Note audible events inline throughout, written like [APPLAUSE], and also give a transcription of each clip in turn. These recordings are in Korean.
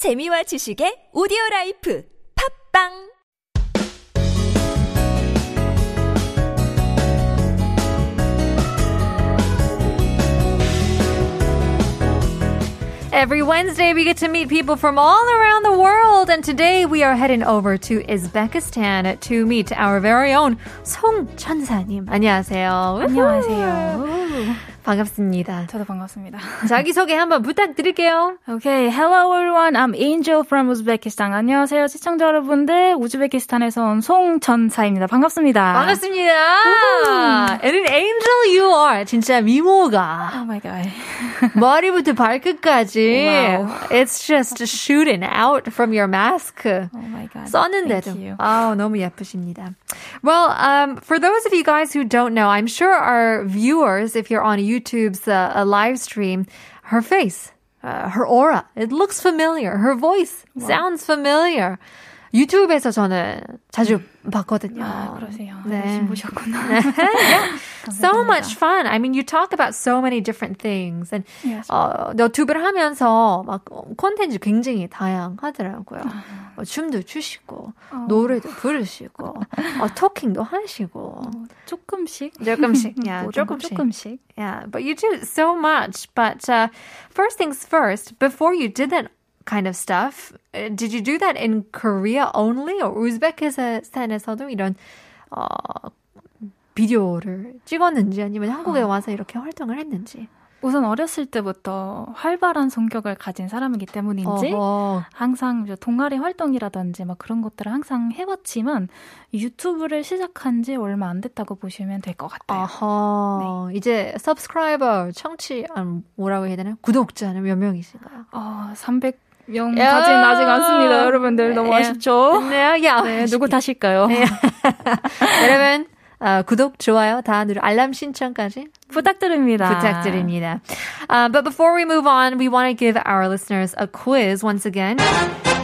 재미와 지식의 오디오 라이프 팝빵 Every Wednesday, we get to meet people from all around the world, and today we are heading over to Uzbekistan to meet our very own 송 천사님. 안녕하세요. 안녕하세요. 반갑습니다. 저도 반갑습니다. 자기소개 한번 부탁드릴게요. Okay, hello everyone. I'm Angel from Uzbekistan. 안녕하세요, 시청자 여러분들. 우즈베키스탄에서 온 송전사입니다. 반갑습니다. 반갑습니다. And an angel you are. 진짜 미모가. Oh my god. 머리부터 발끝까지. Wow. It's just shooting out from your mask. Oh my god. 썼는데도. Thank you. 아우, 너무 예쁘십니다. Well, um, for those of you guys who don't know, I'm sure our viewers, if you're on YouTube's uh, a live stream, her face, uh, her aura, it looks familiar. Her voice sounds familiar. 유튜브에서 저는 자주 봤거든요. 아, 그러세요. 네. 열심히 보셨구나. [LAUGHS] so much fun. I mean, you talk about so many different things. And Yes. 어, 너튜브를 하면서 막 콘텐츠 굉장히 다양하더라고요. 어, 춤도 추시고, 노래도 부르시고, 어, 토킹도 하시고. 조금씩. 조금씩, [LAUGHS] yeah, 모든 거 조금씩. 조금씩. Yeah, but you do so much. But uh, first things first, before you did that kind of stuff, uh, did you do that in Korea only, or 우즈베키스탄에서도 이런 어, 비디오를 찍었는지 아니면 한국에 와서 이렇게 활동을 했는지? 우선 어렸을 때부터 활발한 성격을 가진 사람이기 때문인지 어허. 항상 동아리 활동이라든지 막 그런 것들을 항상 해왔지만 유튜브를 시작한 지 얼마 안 됐다고 보시면 될 것 같아요. 아하. 이제 subscriber 청취 아, 뭐라고 해야 되나? 구독자는 몇 명이신가요? 어, 300명 야. 가지는 아직 않습니다. 여러분들 너무 예. 아쉽죠? 네, 야. 네, 누구 탓일까요? [LAUGHS] 여러분 어, 구독, 좋아요 다 누르 알람 신청까지 부탁드립니다. 부탁드립니다. Uh, but before we move on, we want to give our listeners a quiz once again.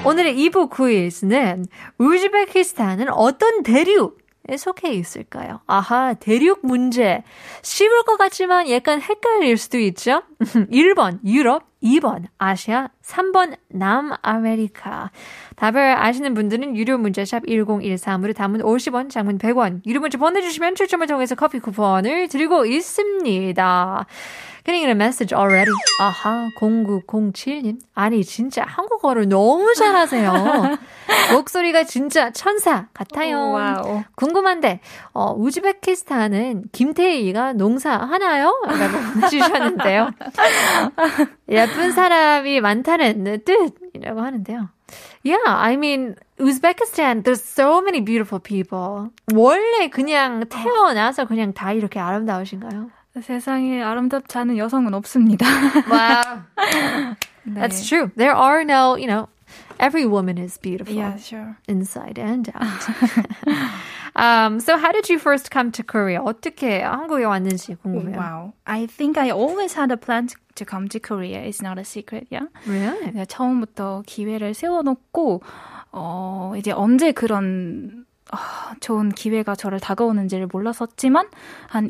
오늘의 2부 퀴즈는 우즈베키스탄은 어떤 대륙에 속해 있을까요? 아하, 대륙 문제. 쉬울 것 같지만 약간 헷갈릴 수도 있죠? [LAUGHS] 1번 유럽, 2번 아시아, 3번 남아메리카. 답을 아시는 분들은 유료 문자 샵 1013으로 단문 50원, 장문 100원, 유료 문자 보내주시면 추첨을 통해서 커피 쿠폰을 드리고 있습니다. Getting a message already. 아하, 0907님. 아니, 진짜 한국어를 너무 잘하세요. [LAUGHS] 목소리가 진짜 천사 같아요. 오, wow. 궁금한데, 어, 우즈베키스탄은 김태희가 농사 하나요? 라고 [LAUGHS] 보내주셨는데요. 예쁜 사람이 많다는 뜻이라고 하는데요. Yeah, I mean, Uzbekistan, there's so many beautiful people. 원래 그냥 태어나서 그냥 다 이렇게 아름다우신가요? 세상에 아름답지 않은 여성은 없습니다. Wow. 네. That's true. There are no, you know, every woman is beautiful Yeah, sure. inside and out. um, so how did you first come to Korea? 어떻게 한국에 왔는지 궁금해요. Wow. I think I always had a plan to, come to Korea. It's not a secret, yeah? Really? 처음부터 기회를 세워놓고, 어, 이제 언제 그런, 아, 좋은 기회가 저를 다가오는지를 몰랐었지만, 한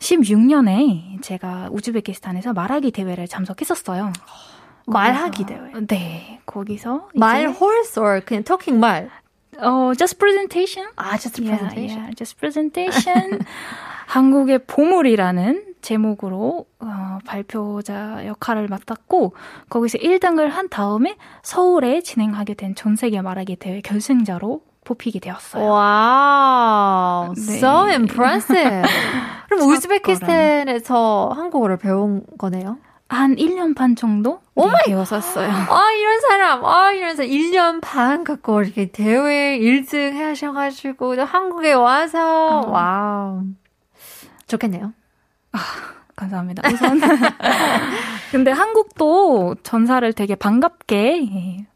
2016년에 제가 우즈베키스탄에서 말하기 대회를 참석했었어요. 말하기 거기서- 대회. 네, 거기서. 말 horse or 그냥 talking 말? 어, just presentation? 아, just a Yeah, presentation. yeah, just presentation. [LAUGHS] 한국의 보물이라는 제목으로 어, 발표자 역할을 맡았고 거기서 1등을 한 다음에 서울에 진행하게 된 전 세계 말하기 대회 결승자로 뽑히게 되었어요. Wow, 네. so impressive. [LAUGHS] 그럼 첫 우즈베키스탄에서 한국어를 배운 거네요? 한 1년 반 정도 오 네, 많이 배웠었어요. 아, 이런 사람, 아, 이런 사람, 1년 반 갖고 이렇게 대회 1등 하셔가지고, 또 한국에 와서, 어. 와우. 좋겠네요. 감사합니다. 우선 [LAUGHS] 근데 한국도 전사를 되게 반갑게 예,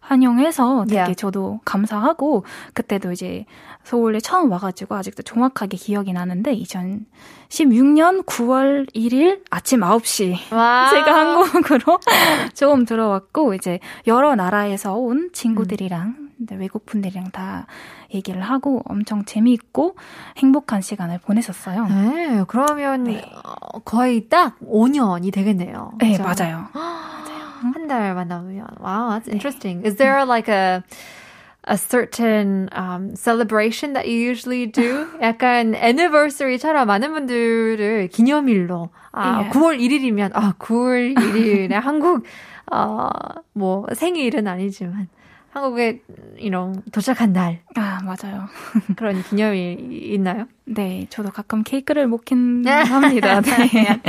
환영해서 되게 Yeah. 저도 감사하고 그때도 이제 서울에 처음 와가지고 아직도 정확하게 기억이 나는데 2016년 9월 1일 아침 9시 와. 제가 한국으로 [LAUGHS] 처음 들어왔고 이제 여러 나라에서 온 친구들이랑 네, 외국 분들이랑 다 얘기를 하고 엄청 재미있고 행복한 시간을 보냈었어요. 네, 그러면 어, 거의 딱 5년이 되겠네요. 네, 그죠? [GASPS] 맞아요. 한 달 만나면. Wow, that's interesting. Is there like a a certain um, celebration that you usually do? [LAUGHS] 약간 anniversary처럼 많은 분들을 기념일로 아, Yeah. 9월 1일이면 아 9월 1일에 [LAUGHS] 한국 어 뭐 생일은 아니지만 한국에 you know 도착한 날 아, 맞아요. [LAUGHS] 그런 기념일 있나요? 네, 저도 가끔 케이크를 먹긴 합니다. 네.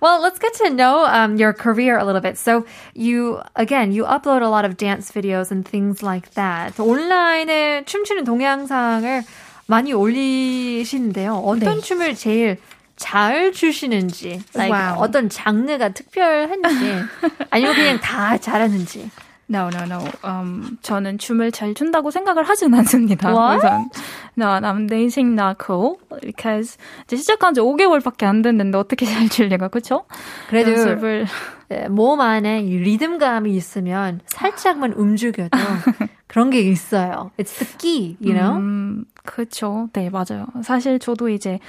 Well, let's get to know um, your career a little bit. So, you again, you upload a lot of dance videos and things like that. 온라인에 춤추는 동영상을 많이 올리시는데요. 어떤 네. 춤을 제일 잘 추시는지, like 와우. 어떤 장르가 특별한지, 아니면 그냥 다 잘하는지. No, no, no. Um, 저는 춤을 잘 춘다고 생각을 하진 않습니다. What? 우선. No, I'm dancing not cool. Because 이제 시작한 지 5개월밖에 안 됐는데 어떻게 잘 출리가, 그쵸? 그래도 연습을. 예, 몸 안에 이 리듬감이 있으면 살짝만 움직여도 [LAUGHS] 그런 게 있어요. It's the key, you know? 음, 그쵸. 네, 맞아요. 사실 저도 이제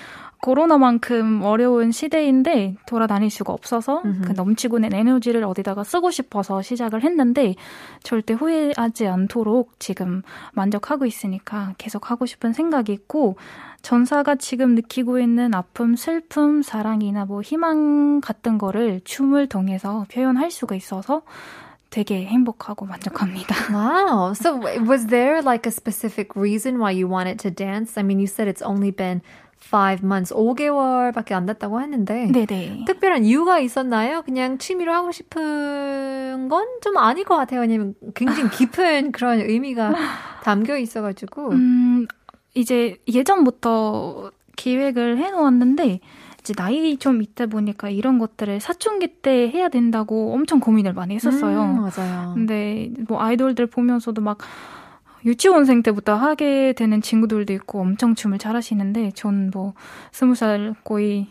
코로나만큼 어려운 시대인데 돌아다닐 수가 없어서 그 넘치고는 에너지를 어디다가 쓰고 싶어서 시작을 했는데 절대 후회하지 않도록 지금 만족하고 있으니까 계속 하고 싶은 생각이 있고 전사가 지금 느끼고 있는 아픔, 슬픔, 사랑이나 뭐 희망 같은 거를 춤을 통해서 표현할 수가 있어서 되게 행복하고 만족합니다. [LAUGHS] Wow. So was there like a specific reason why you wanted to dance? I mean, you said it's only been five months, 5개월밖에 안 됐다고 했는데. 네네. 특별한 이유가 있었나요? 그냥 취미로 하고 싶은 건 좀 아닐 것 같아요. 왜냐면 굉장히 [LAUGHS] 깊은 그런 의미가 담겨 있어가지고. 음, 이제 예전부터 기획을 해놓았는데, 이제 나이 좀 있다 보니까 이런 것들을 사춘기 때 해야 된다고 엄청 고민을 많이 했었어요. 음, 맞아요. 근데 뭐 아이돌들 보면서도 막 유치원생 때부터 하게 되는 친구들도 있고 엄청 춤을 잘 하시는데 전 뭐 스무 살 거의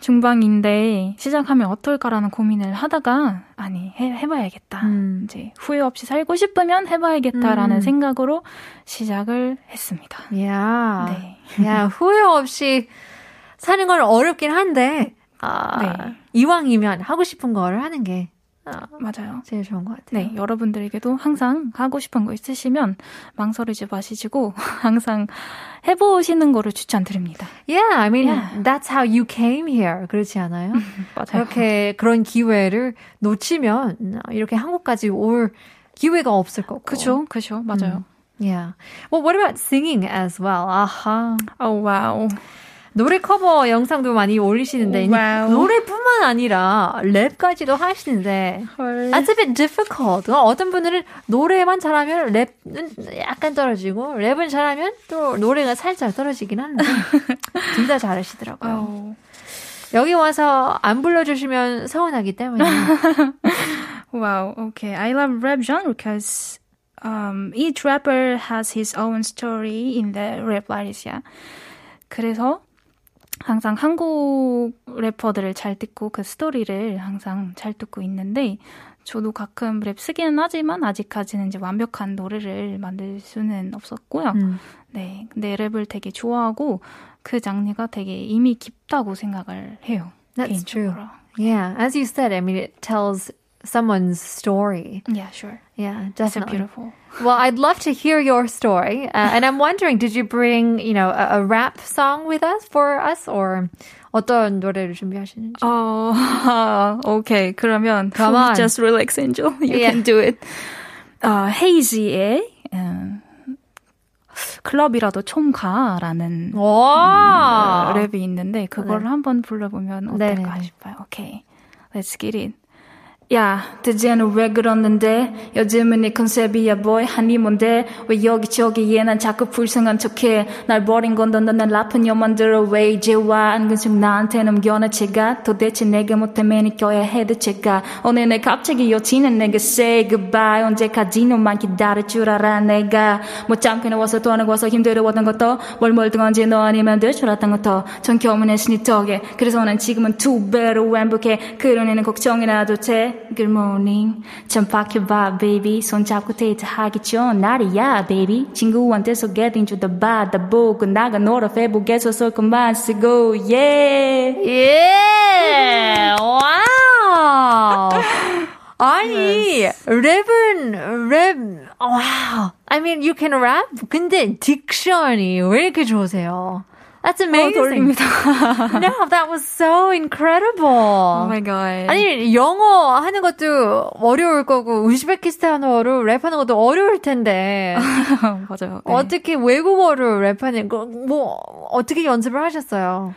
중반인데 시작하면 어떨까라는 고민을 하다가 아니 해, 해봐야겠다. 음. 이제 후회 없이 살고 싶으면 해봐야겠다라는 음. 생각으로 시작을 했습니다. 야, 네. 야 후회 없이 사는 건 어렵긴 한데 아, 네. 이왕이면 하고 싶은 거를 하는 게 아, 맞아요. 제일 좋은 것 같아요. 네, 여러분들에게도 항상 하고 싶은 거 있으시면 망설이지 마시고 [LAUGHS] 항상 해보시는 거를 추천드립니다. Yeah, I mean Yeah. that's how you came here. 그렇지 않아요? [LAUGHS] 맞아요. 이렇게 그런 기회를 놓치면 이렇게 한국까지 올 기회가 없을 거고. 그죠, 그죠, 맞아요. Yeah. Well, what about singing as well? 아하. 오, wow. 노래 커버 영상도 많이 올리시는데 wow. 노래뿐만 아니라 랩까지도 하시는데 헐. That's a bit difficult. 어, 어떤 분들은 노래만 잘하면 랩은 약간 떨어지고 랩은 잘하면 또 노래가 살짝 떨어지긴 하는데 [LAUGHS] 둘 다 잘하시더라고요. 여기 와서 안 불러주시면 서운하기 때문에. [LAUGHS] Wow, okay. I love rap genre because um, each rapper has his own story in the rap lyrics, yeah. 그래서 항상 한국 래퍼들을 잘 듣고 그 스토리를 항상 잘 듣고 있는데 저도 가끔 랩 쓰기는 하지만 아직까지는 이제 완벽한 노래를 만들 수는 없었고요. 음. 네, 근데 랩을 되게 좋아하고 그 장르가 되게 이미 깊다고 생각을 해요. That's true. 개인적으로. Yeah, as you said, I mean, it tells someone's story. Yeah, sure. Yeah, So definitely. beautiful. Well, I'd love to hear your story. Uh, and I'm wondering, did you bring, you know, a, a rap song with us for us or 어떤 노래를 준비하시는지? 어, [LAUGHS] 오케이. 그러면 Come on. just relax, Angel. [LAUGHS] You Yeah. can do it. 어, 헤이지의 음, 클럽이라도 좀 가라는 와! 랩이 있는데 그걸 네. 한번 불러보면 네네네. 어떨까 싶어요. 오케이. Let's get it. 야, 대제는 왜 그러는데? 요즘은 네 컨셉이야, boy. 한이 뭔데? 왜 여기저기에 난 자꾸 불쌍한 척해? 날 버린 건 넌, 난 라픈 여 만 들어 왜 이제 와? 안근숙 나한테 넘겨놨지가? 도대체 내가 못해 매니껴야 해, 대체가? 오늘 내 갑자기 여친은 내게 say goodbye. 언제까지 너만 기다릴 줄 알아, 내가? 못 참고 나와서 또 하는 와서 힘들어왔던 것도 뭘 멀뚱한지 너 아니면 될 줄 알았던 것도 전 교문했으니 덕에 그래서 난 지금은 두 배로 행복해 그런 애는 걱정이라도 돼 Good morning 참 박혀봐 baby 손잡고 데이트하기 전 날이야 baby 친구한테 소개팅주다 받아보고 나가 놀아 쏠 것만 쓰고 yeah Yeah! Wow! [LAUGHS] 아니, 랩은, 랩, wow. I mean, you can rap? 근데 딕션이 왜 이렇게 좋으세요? That's amazing. 어, 돌립니다. [LAUGHS] no, that was so incredible. Oh my god. 아니, 영어 하는 것도 어려울 거고, 우즈베키스탄어로 랩하는 것도 어려울 텐데. [LAUGHS] 맞아요. 네. 어떻게 외국어로 랩하는 거, 뭐, 어떻게 연습을 하셨어요?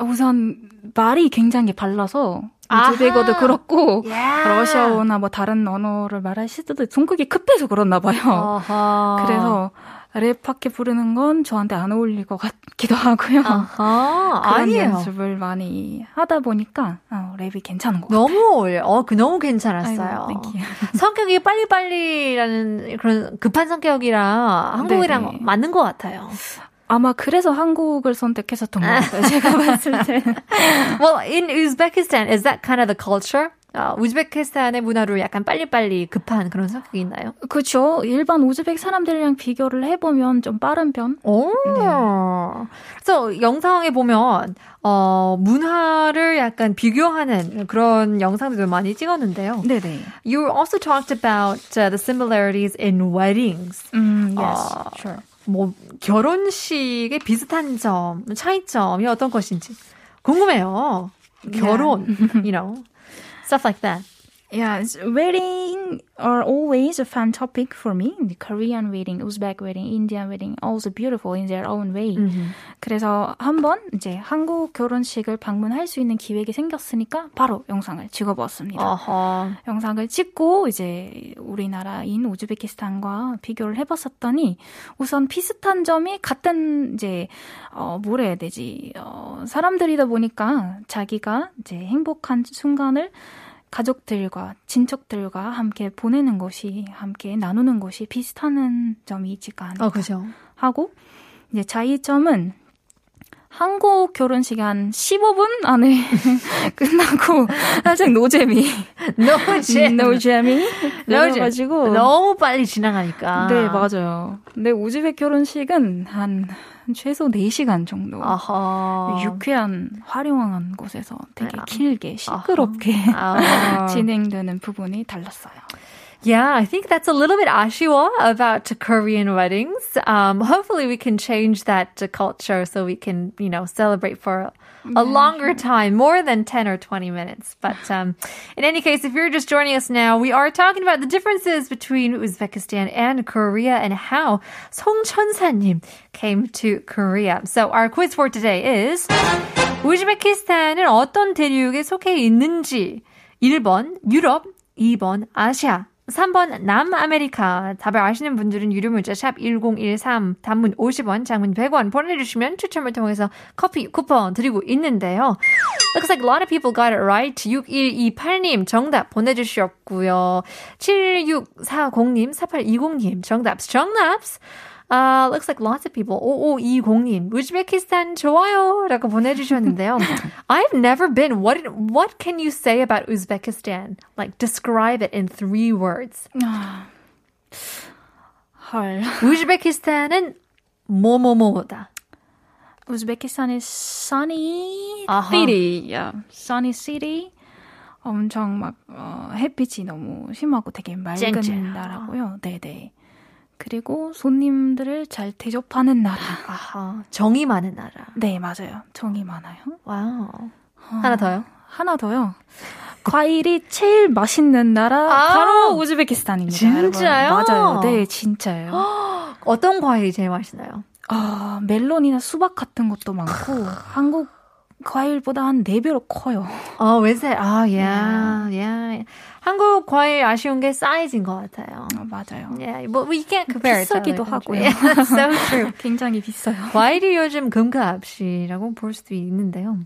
우선 말이 굉장히 발라서 아하. 우즈베거도 그렇고 Yeah. 러시아어나 뭐 다른 언어를 말하실 때도 성격이 급해서 그렇나 봐요. 어허. 그래서 랩밖에 부르는 건 저한테 안 어울릴 것 같기도 하고요. 아하, [LAUGHS] 그런 아니에요. 연습을 많이 하다 보니까 어, 랩이 괜찮은 것 같아요. 너무 어울려. 어, 그 너무 괜찮았어요. 아이고. [LAUGHS] 성격이 빨리빨리라는 그런 급한 성격이랑 한국이랑 네네. 맞는 것 같아요. 아마 그래서 한국을 선택했었던 것 같아요. 제가 봤을 때. [LAUGHS] well, in Uzbekistan, is that kind of the culture? 어, 우즈베키스탄의 문화로 약간 빨리빨리 급한 그런 성격이 있나요? 그렇죠. 일반 우즈벡 사람들이랑 비교를 해보면 좀 빠른 편. 오. 그래서 영상에 보면 어, 문화를 약간 비교하는 그런 영상들도 많이 찍었는데요. 네네. You also talked about uh, the similarities in weddings. 음, yes, 아, sure. 뭐 결혼식의 비슷한 점, 차이점이 어떤 것인지 궁금해요. 결혼, [LAUGHS] you know, stuff like that. Yeah, wedding are always a fun topic for me. The Korean wedding, Uzbek wedding, Indian wedding, also beautiful in their own way. 그래서 한번 이제 한국 결혼식을 방문할 수 있는 기획이 생겼으니까 바로 영상을 찍어보았습니다. 어허. 영상을 찍고 이제 우리나라인 우즈베키스탄과 비교를 해봤었더니 우선 비슷한 점이 같은 이제 어 뭐라 해야 되지 어 사람들이다 보니까 자기가 이제 행복한 순간을 가족들과 친척들과 함께 보내는 것이 함께 나누는 것이 비슷한 점이 있지가 않을까 어, 그죠. 하고 이제 차이점은 한국 결혼식이 한 15분 안에 [LAUGHS] 끝나고 살짝 노잼이 [LAUGHS] 재 노잼이 노잼. 그래가지고 너무 빨리 지나가니까. 네 맞아요. 근데 우즈벡 결혼식은 한 최소 4시간 정도 어허. 유쾌한 화려한 곳에서 되게 아. 길게 시끄럽게 [LAUGHS] [LAUGHS] 아. 진행되는 부분이 달랐어요. Yeah, I think that's a little bit 아쉬워 about Korean weddings. Um, hopefully we can change that uh, culture so we can, you know, celebrate for a longer time, more than 10 or 20 minutes. But um, in any case, if you're just joining us now, we are talking about the differences between Uzbekistan and Korea and how Song Chunsa님 came to Korea. So our quiz for today is 우즈베키스탄은 어떤 대륙에 속해 있는지 1번 유럽, 2번 아시아, 3번 남아메리카. 답을 아시는 분들은 유료 문자 샵 1013, 단문 50원, 장문 100원 보내주시면 추첨을 통해서 커피 쿠폰 드리고 있는데요. Looks like a lot of people got it right. 6128님 정답 보내주셨고요. 7640님, 4820님 정답, 정답. Uh, looks like lots of people. 5520님, 우즈베키스탄 좋아요. 라고 보내주셨는데요. [LAUGHS] I've never been. What, what can you say about Uzbekistan? Like, describe it in three words. 헐. 우즈베키스탄은 뭐뭐뭐다. 우즈베키스탄 is sunny 아하. city. Yeah, sunny city. 엄청 막 어, 햇빛이 너무 심하고 되게 맑은 쨍쨍하고. 나라고요. 네네. 그리고 손님들을 잘 대접하는 나라. 아하, 정이 많은 나라. 네, 맞아요. 정이 많아요. wow. 하나 더요? 하나 더요. 과일이 제일 맛있는 나라 아. 바로 우즈베키스탄입니다. 진짜요? 여러분. 맞아요. 네, 진짜예요. 어떤 과일이 제일 맛있나요? 아, 멜론이나 수박 같은 것도 많고 한국 과일보다 한 4배로 커요. 어, 왜세? 아, yeah, yeah. 한국 과일 아쉬운 게 사이즈인 것 같아요. 아, 맞아요. Yeah, but we can't compare 비싸기도 하고요. Yeah, so true. 굉장히 비싸요. 과일이 요즘 금값이라고 볼 수도 있는데요.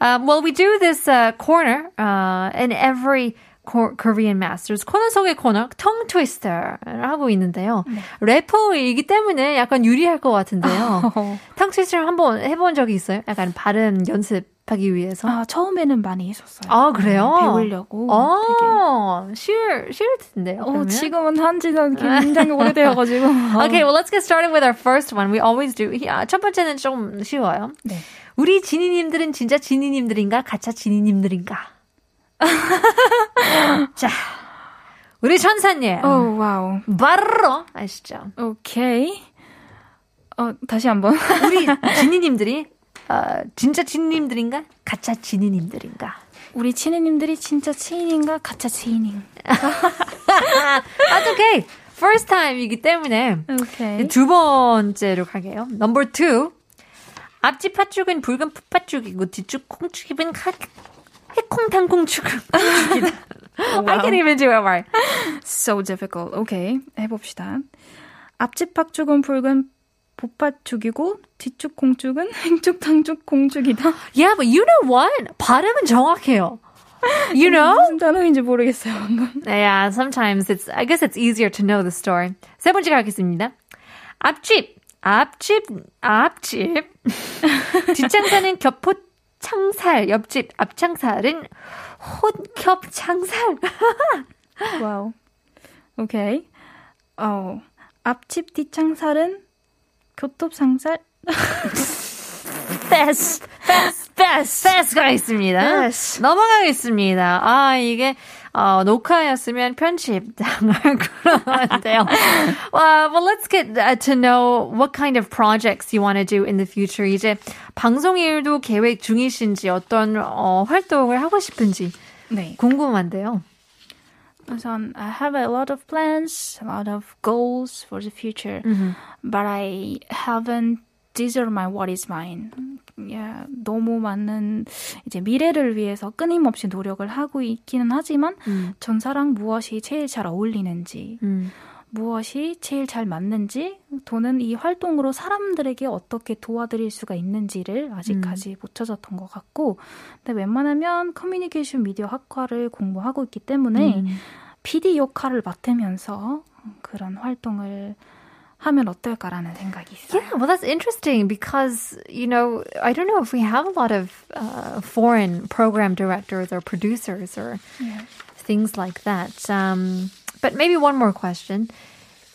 Um, well, we do this uh, corner uh, in every Ko- Korean Masters 코너 속의 코너 tongue twister를 하고 있는데요. 래퍼이기 때문에 약간 유리할 것 같은데요. [LAUGHS] tongue twister 한번 해본 적이 있어요? 약간 발음 연습 하기 위해서. 아, 처음에는 많이 했었어요. 아, 그래요? 네, 배우려고. 어, 쉬울, 쉬울 텐데요. 어? 지금은 한지는 굉장히 오래되어가지고. [LAUGHS] Okay, well, let's get started with our first one. We always do. 아, 첫 번째는 좀 쉬워요. 네. 우리 지니님들은 진짜 지니님들인가? 가짜 지니님들인가? [LAUGHS] 자, 우리 천사님. 오, 와우. 바로 아시죠? 오케이. 어, 다시 한 번. [LAUGHS] 우리 [LAUGHS] 지니님들이 어, 진짜 지니님들인가? 가짜 지니님들인가? 우리 친해님들이 진짜 치인인가 가짜 치인인. That's okay. First time이기 때문에 오케이. 두 번째로 가게요. Number two. 앞집 팥죽은 붉은 풋팥죽이고 뒤쪽 콩죽은 카, 해콩탕콩죽은 콩죽이다. I can't even do it right. So difficult. 오케이. 해봅시다. 앞집 팥죽은 붉은 봇팥죽이고 뒤쪽 공죽은 행죽탕죽 공죽이다. Yeah, but you know what? 발음은 정확해요. You know? 무슨 단어인지 모르겠어요, 방금. Yeah, sometimes it's, I guess it's easier to know the story. 세 번째 가겠습니다. 앞집, 앞집, 앞집. 뒷창살은 겹홑창살, 옆집 앞창살은 홑겹 창살. [LAUGHS] Wow. 오케이. 어, 앞집 뒷창살은 겹홑창살? 패스, 패스, 패스, 패스가 있습니다. 패스. 넘어가겠습니다. 아, 이게, 어, 녹화였으면 편집 당할 그런데요. well, well, let's get uh, to know what kind of projects you want to do in the future. 이제 방송 일도 계획 중이신지 어떤 어, 활동을 하고 싶은지 네. 궁금한데요. 우선 I have a lot of plans, a lot of goals for the future, but I haven't determined what is mine. Yeah, 너무 많은 이제 미래를 위해서 끊임없이 노력을 하고 있기는 하지만 음. 전사랑 무엇이 제일 잘 어울리는지, 음. 무엇이 제일 잘 맞는지, 또는 이 활동으로 사람들에게 어떻게 도와드릴 수가 있는지를 아직까지 못 찾았던 것 같고, 근데 웬만하면 커뮤니케이션 미디어 학과를 공부하고 있기 때문에 음. PD 역할을 맡으면서 그런 활동을 하면 어떨까라는 생각이 있어요. Yeah, well, that's interesting because, you know, I don't know if we have a lot of uh, foreign program directors or producers or Yeah. things like that. Um, but maybe one more question.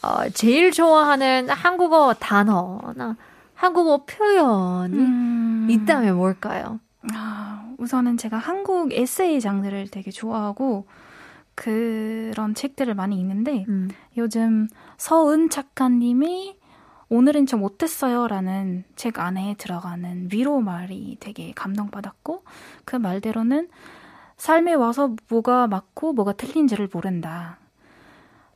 어, 제일 좋아하는 한국어 단어나 한국어 표현이 음, 있다면 뭘까요? 아, 우선은 제가 한국 에세이 장르를 되게 좋아하고 그런 책들을 많이 읽는데 음. 요즘 서은 작가님이 오늘은 좀 못했어요라는 책 안에 들어가는 위로 말이 되게 감동받았고 그 말대로는 삶에 와서 뭐가 맞고 뭐가 틀린지를 모른다.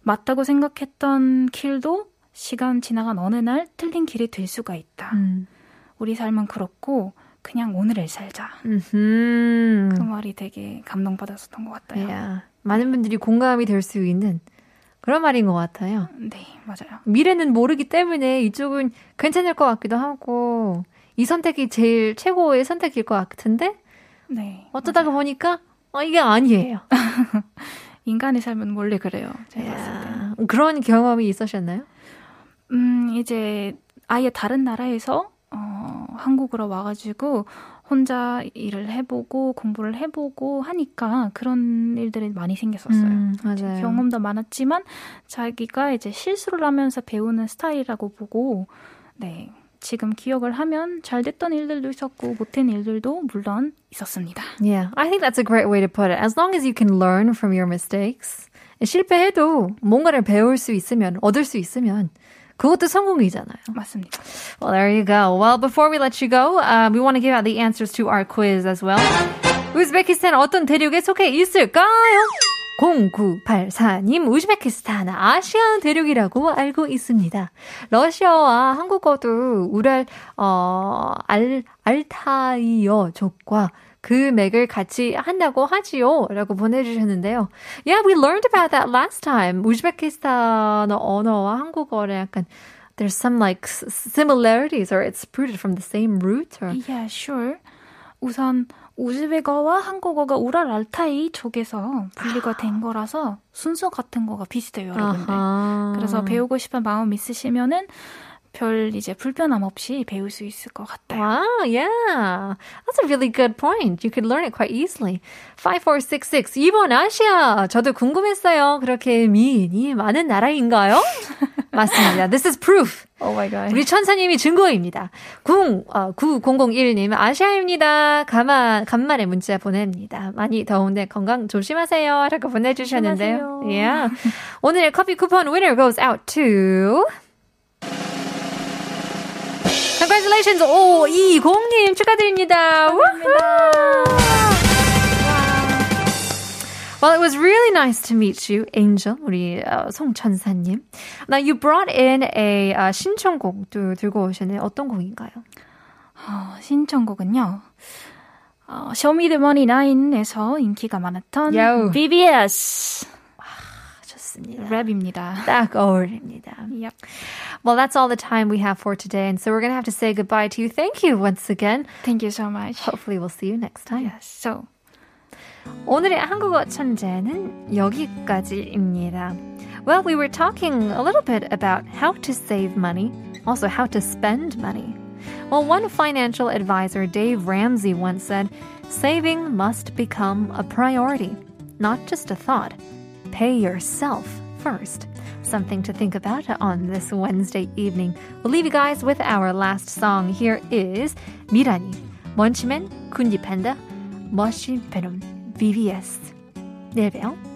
맞다고 생각했던 길도 시간 지나간 어느 날 틀린 길이 될 수가 있다. 음. 우리 삶은 그렇고 그냥 오늘을 살자. 음. 그 말이 되게 감동받았었던 것 같아요. Yeah. 많은 분들이 공감이 될 수 있는 그런 말인 것 같아요. 네, 맞아요. 미래는 모르기 때문에 이쪽은 괜찮을 것 같기도 하고 이 선택이 제일 최고의 선택일 것 같은데 네. 어쩌다가 보니까 어, 이게 아니에요. [LAUGHS] 인간의 삶은 원래 그래요. 제가 봤을 때. 야, 그런 경험이 있으셨나요? 음, 이제 아예 다른 나라에서 어, 한국으로 와가지고 혼자 일을 해보고 공부를 해보고 하니까 그런 일들이 많이 생겼었어요. 음, 맞아요. 경험도 많았지만 자기가 이제 실수를 하면서 배우는 스타일이라고 보고 네 지금 기억을 하면 잘 됐던 일들도 있었고 못된 일들도 물론 있었습니다. Yeah, I think that's a great way to put it. As long as you can learn from your mistakes. 실패해도 뭔가를 배울 수 있으면, 얻을 수 있으면, 그것도 성공이잖아요. 맞습니다. Well, there you go. Well, before we let you go, uh, we want to give out the answers to our quiz as well. 우즈베키스탄 어떤 대륙에 속해 있을까요? 0984님, 우즈베키스탄 아시아 대륙이라고 알고 있습니다. 러시아와 한국어도 우랄, 어, 알, 알타이어 족과 그 맥을 같이 한다고 하지요. 라고 보내주셨는데요. Yeah, we learned about that last time. 우즈베키스탄 언어와 한국어를 약간 there's some like similarities or it's rooted from the same root or Yeah, sure. 우선 우즈베거와 한국어가 우랄 알타이 쪽에서 분리가 된 거라서 순서 같은 거가 비슷해요, 여러분들. 아하. 그래서 배우고 싶은 마음 있으시면은 별 이제 불편함 없이 배울 수 있을 것 같아요. Wow, yeah. That's a really good point. You could learn it quite easily. 5466. 이번 아시아. 저도 궁금했어요. 그렇게 미인이 많은 나라인가요? [LAUGHS] 맞습니다. This is proof. Oh my god. 우리 천사님이 증거입니다. 0, 어, 9001님, 아시아입니다. 가만, 간만에 문자 보냅니다. 많이 더운데 건강 조심하세요. 라고 보내주셨는데요. 조심하세요. Yeah. 오늘의 커피 쿠폰 winner goes out to. Congratulations! 520님 축하드립니다. Well, it was really nice to meet you, Angel, 우리 어, 송천사님. Now, you brought in a uh, 신청곡도 들고 오셨네요. 어떤 곡인가요? 어, 신청곡은요. 어, 쇼미더머니 9에서 인기가 많았던 야우. BBS 좋습니다. 랩입니다. 딱 어울립니다. Yep. Well, that's all the time we have for today, and so we're going to have to say goodbye to you. Thank you once again. Thank you so much. Hopefully, we'll see you next time. Yes. So, 오늘의 한국어 천재는 여기까지입니다. Well, we were talking a little bit about how to save money, also how to spend money. Well, one financial advisor, Dave Ramsey, once said, saving must become a priority, not just a thought. Pay yourself first. Something to think about on this Wednesday evening. We'll leave you guys with our last song. Here is 미라니, 먼치맨, 군디팬다, 머신 베놈, VVS. 내일 봬요.